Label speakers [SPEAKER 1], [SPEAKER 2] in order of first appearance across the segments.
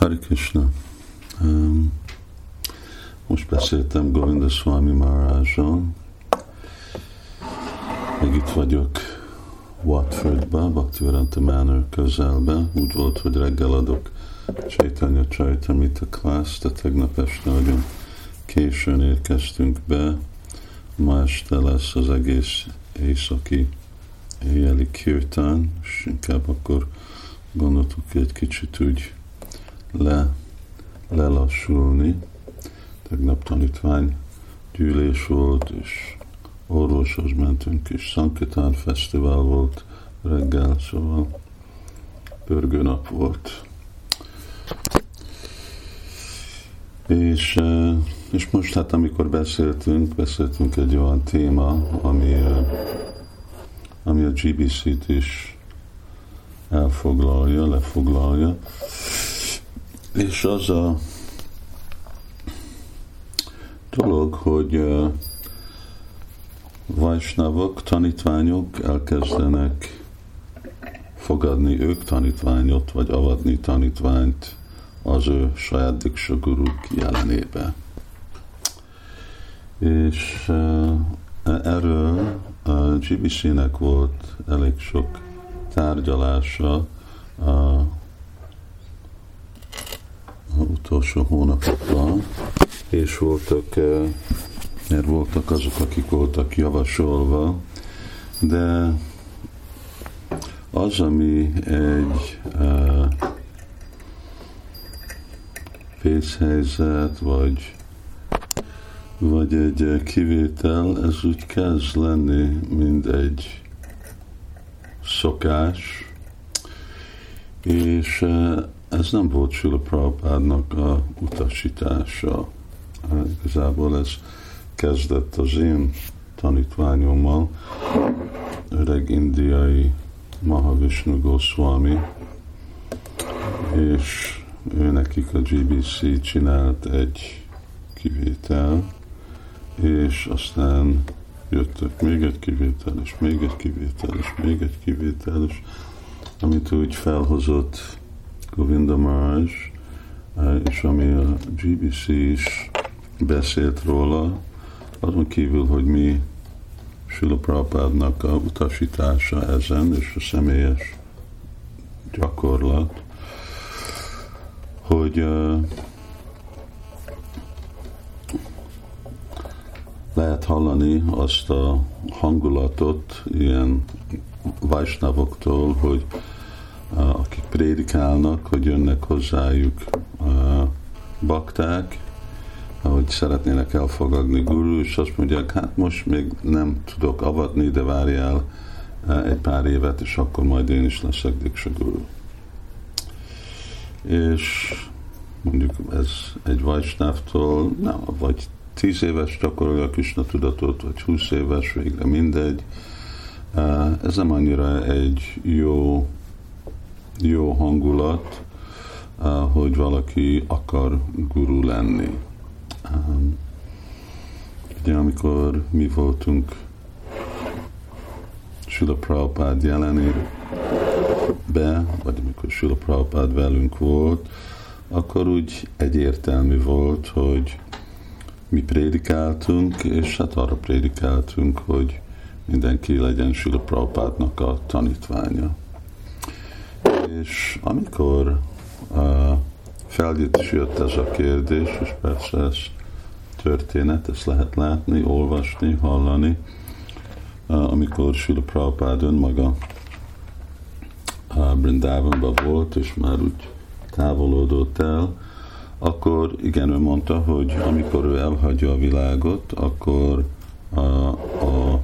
[SPEAKER 1] Hari Krishna. Um, most beszéltem Govinda Swami Maharajjal, meg itt vagyok Watfordba, Bhaktivedanta Manor közelbe. Úgy volt, hogy reggel adok Chaitanya Charitamrita class, de tegnap este nagyon későn érkeztünk be. Ma este lesz az egész északi éjjeli kirtán, és inkább akkor gondoltuk egy kicsit úgy le, lelassulni. Tegnap tanítvány gyűlés volt, és orvoshoz mentünk, és Sanketán Fesztivál volt reggel, szóval pörgő nap volt. És, eh, és most hát amikor beszéltünk, beszéltünk egy olyan téma, ami, eh, ami a GBC-t is elfoglalja, lefoglalja, és az a dolog, hogy Vajsnavok, tanítványok elkezdenek fogadni ők tanítványot, vagy avadni tanítványt az ő saját diksaguruk jelenébe. És uh, erről GBC-nek volt elég sok tárgyalása utolsó hónapokban, és voltak, eh, mert voltak azok, akik voltak javasolva, de az, ami egy uh, vészhelyzet, vagy, vagy egy kivétel, ez úgy kezd lenni, mint egy szokás, és ez nem volt Sula Prabhupádnak a utasítása. Igazából ez kezdett az én tanítványommal, öreg indiai Mahavishnu Goswami, és ő nekik a GBC csinált egy kivétel, és aztán jöttek még egy kivétel, és még egy kivétel, és még egy kivétel, és amit úgy felhozott Govinda Maharaj, eh, és ami a GBC is beszélt róla, azon kívül, hogy mi Sula Prabhupádnak a utasítása ezen, és a személyes gyakorlat, hogy uh, lehet hallani azt a hangulatot ilyen vajsnavoktól, hogy akik prédikálnak, hogy jönnek hozzájuk bakták, hogy szeretnének elfogadni guru, és azt mondják, hát most még nem tudok avatni, de várjál egy pár évet, és akkor majd én is leszek Diksa guru. És mondjuk ez egy vajsnávtól, nem, vagy tíz éves gyakorolja a Krishna tudatot, vagy húsz éves, végre mindegy. Ez nem annyira egy jó jó hangulat, hogy valaki akar guru lenni. Ugye amikor mi voltunk Sula Prabhupád jelenébe, vagy amikor Sula Prabhupád velünk volt, akkor úgy egyértelmű volt, hogy mi prédikáltunk, és hát arra prédikáltunk, hogy mindenki legyen Sula Prabhupádnak a tanítványa. És amikor uh, feljött jött ez a kérdés, és persze ez történet, ezt lehet látni, olvasni, hallani, uh, amikor Sula Prabhupád önmaga uh, Brindávonban volt, és már úgy távolodott el, akkor igen, ő mondta, hogy amikor ő elhagyja a világot, akkor a, a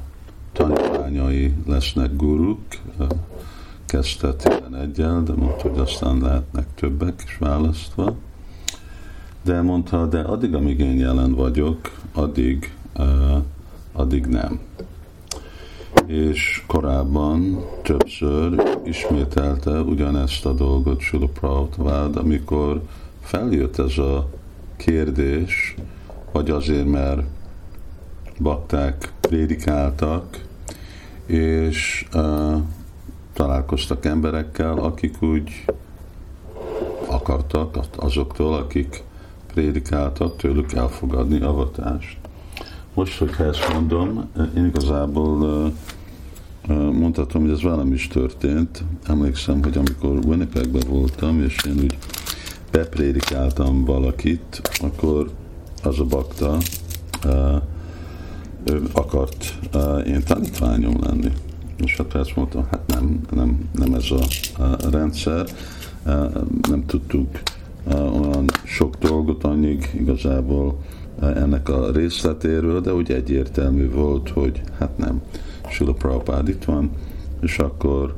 [SPEAKER 1] tanítványai lesznek guruk, kezdte 11-el, de mondta, hogy aztán lehetnek többek is választva. De mondta, de addig, amíg én jelen vagyok, addig, uh, addig nem. És korábban többször ismételte ugyanezt a dolgot Sula Prabhupada, amikor feljött ez a kérdés, vagy azért, mert bakták prédikáltak, és uh, találkoztak emberekkel, akik úgy akartak azoktól, akik prédikáltak, tőlük elfogadni avatást. Most, hogyha ezt mondom, én igazából mondhatom, hogy ez velem is történt. Emlékszem, hogy amikor Winnipegben voltam, és én úgy beprédikáltam valakit, akkor az a bakta ő akart én tanítványom lenni. És hát persze mondtam, hát nem, nem, nem ez a rendszer, nem tudtuk olyan sok dolgot, annyig igazából ennek a részletéről, de úgy egyértelmű volt, hogy hát nem, Sula Prabhupád itt van, és akkor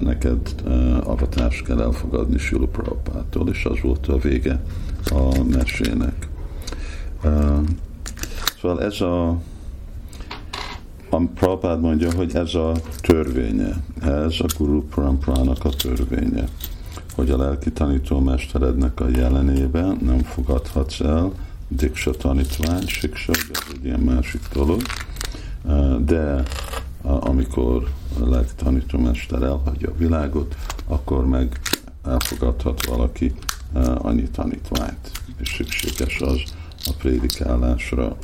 [SPEAKER 1] neked uh, avatást kell elfogadni Sula Prabhupától, és az volt a vége a mesének. Szóval ez a a Prabhupád mondja, hogy ez a törvénye, ez a Guru Paramprának a törvénye, hogy a lelki tanítómesterednek a jelenében nem fogadhatsz el diksa tanítvány, siksa, ez egy ilyen másik dolog, de amikor a lelki tanítómester elhagyja a világot, akkor meg elfogadhat valaki annyi tanítványt, és szükséges az a prédikálásra.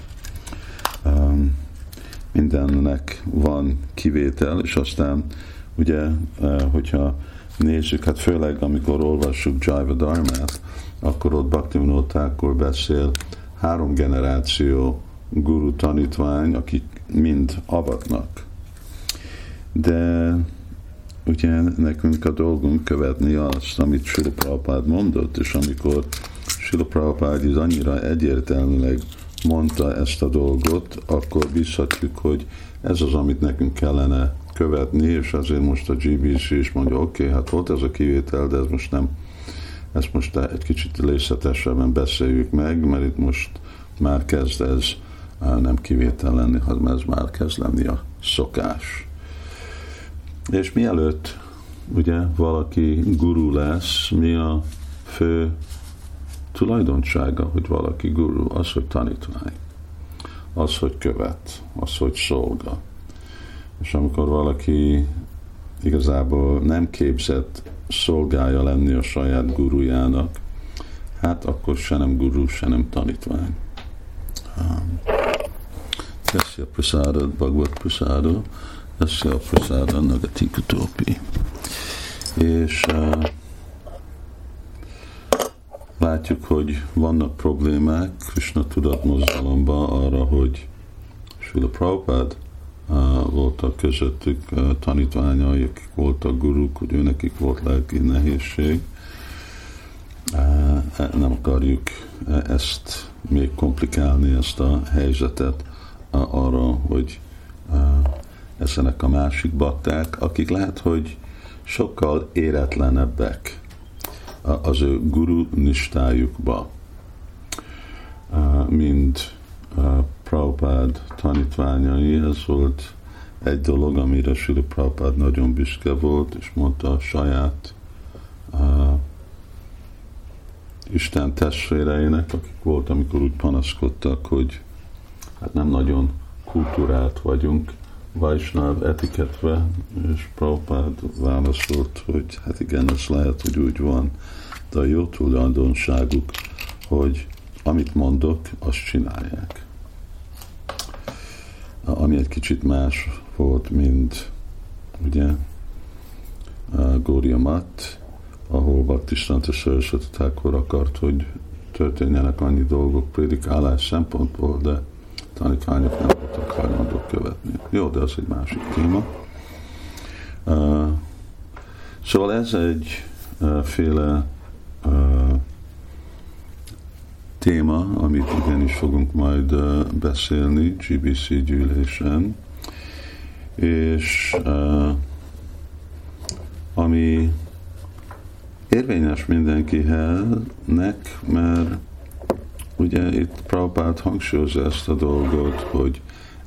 [SPEAKER 1] Mindennek van kivétel, és aztán ugye, hogyha nézzük, hát főleg amikor olvassuk Jaiva Dharmát, akkor ott Bhaktivinoda beszél három generáció guru tanítvány, akik mind avatnak. De ugye nekünk a dolgunk követni azt, amit Sula Prabhupád mondott, és amikor Sula Prabhupád is annyira egyértelműleg mondta ezt a dolgot, akkor bízhatjuk, hogy ez az, amit nekünk kellene követni, és azért most a GBC is mondja, oké, okay, hát volt ez a kivétel, de ez most nem, ezt most egy kicsit részletesebben beszéljük meg, mert itt most már kezd ez nem kivétel lenni, hanem ez már kezd lenni a szokás. És mielőtt ugye valaki guru lesz, mi a fő tulajdonsága, hogy valaki guru? Az, hogy tanítvány. Az, hogy követ. Az, hogy szolga. És amikor valaki igazából nem képzett szolgája lenni a saját gurujának, hát akkor se nem guru, se nem tanítvány. Yasya prasada bhagavad prasada, Yasya prasada nagatikutopi. És uh, látjuk, hogy vannak problémák Krishna tudatmozdalomban arra, hogy Srila Prabhupád voltak közöttük tanítványai, akik voltak guruk, hogy őnekik volt lelki nehézség. Uh, nem akarjuk ezt még komplikálni, ezt a helyzetet arra, hogy eszenek a másik bakták, akik lehet, hogy sokkal éretlenebbek az ő guru nistájukba, mint Prabhupád tanítványai. Ez volt egy dolog, amire Sri Prabhupád nagyon büszke volt, és mondta a saját uh, Isten testvéreinek, akik volt, amikor úgy panaszkodtak, hogy hát nem nagyon kultúrált vagyunk, Vajsnáv etiketve, és Prabhupád válaszolt, hogy hát igen, ez lehet, hogy úgy van, de a jó tulajdonságuk, hogy amit mondok, azt csinálják. Ami egy kicsit más volt, mint ugye Gória Mat, ahol Baktisztánta Saraswati akkor akart, hogy történjenek annyi dolgok prédikálás szempontból, de tanítványok nem voltak hajlandók követni. Jó, de az egy másik téma. Uh, szóval ez egy uh, uh, téma, amit igenis fogunk majd beszélni GBC gyűlésen, és ami érvényes mindenkinek, mert ugye itt Prabhupád hangsúlyozza ezt a dolgot, hogy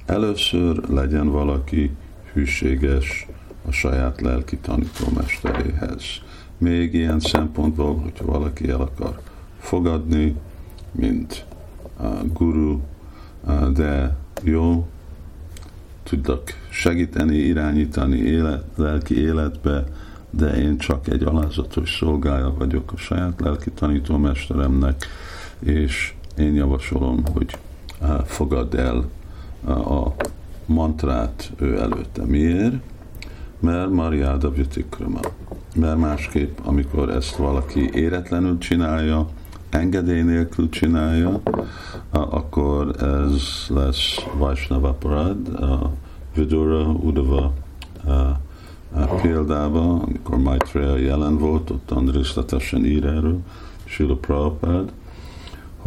[SPEAKER 1] először legyen valaki hűséges a saját lelki tanítómesteréhez. Még ilyen szempontból, hogyha valaki el akar fogadni, mint a guru, de jó, tudnak segíteni, irányítani élet, lelki életbe, de én csak egy alázatos szolgája vagyok a saját lelki tanítómesteremnek, és én javasolom, hogy fogadd el a mantrát ő előtte. Miért? Mert Mariáda Vyutikrama. Mert másképp, amikor ezt valaki éretlenül csinálja, engedély nélkül csinálja, akkor ez lesz Vaisnava Parad, a Vidura Udava példában, amikor Maitreya jelen volt, ott részletesen ír erről, Sila Prabhupád,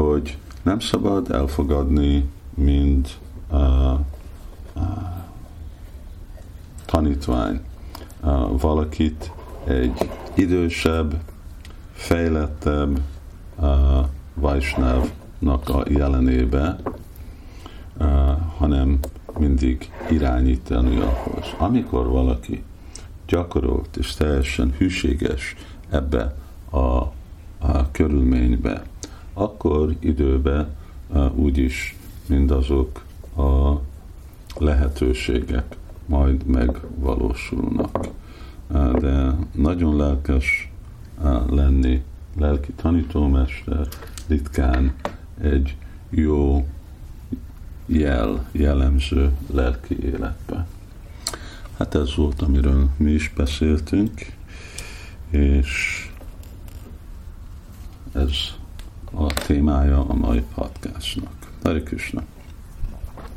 [SPEAKER 1] hogy nem szabad elfogadni, mint uh, uh, tanítvány uh, valakit egy idősebb, fejlettebb uh, Vaisnavnak a jelenébe, uh, hanem mindig irányítani ahhoz. Amikor valaki gyakorolt és teljesen hűséges ebbe a, a körülménybe, akkor időbe úgyis mindazok a lehetőségek majd megvalósulnak. De nagyon lelkes lenni, lelki tanítómester, ritkán egy jó jel, jellemző lelki életbe. Hát ez volt, amiről mi is beszéltünk, és ez a témája a mai podcastnak. Hare Krishna!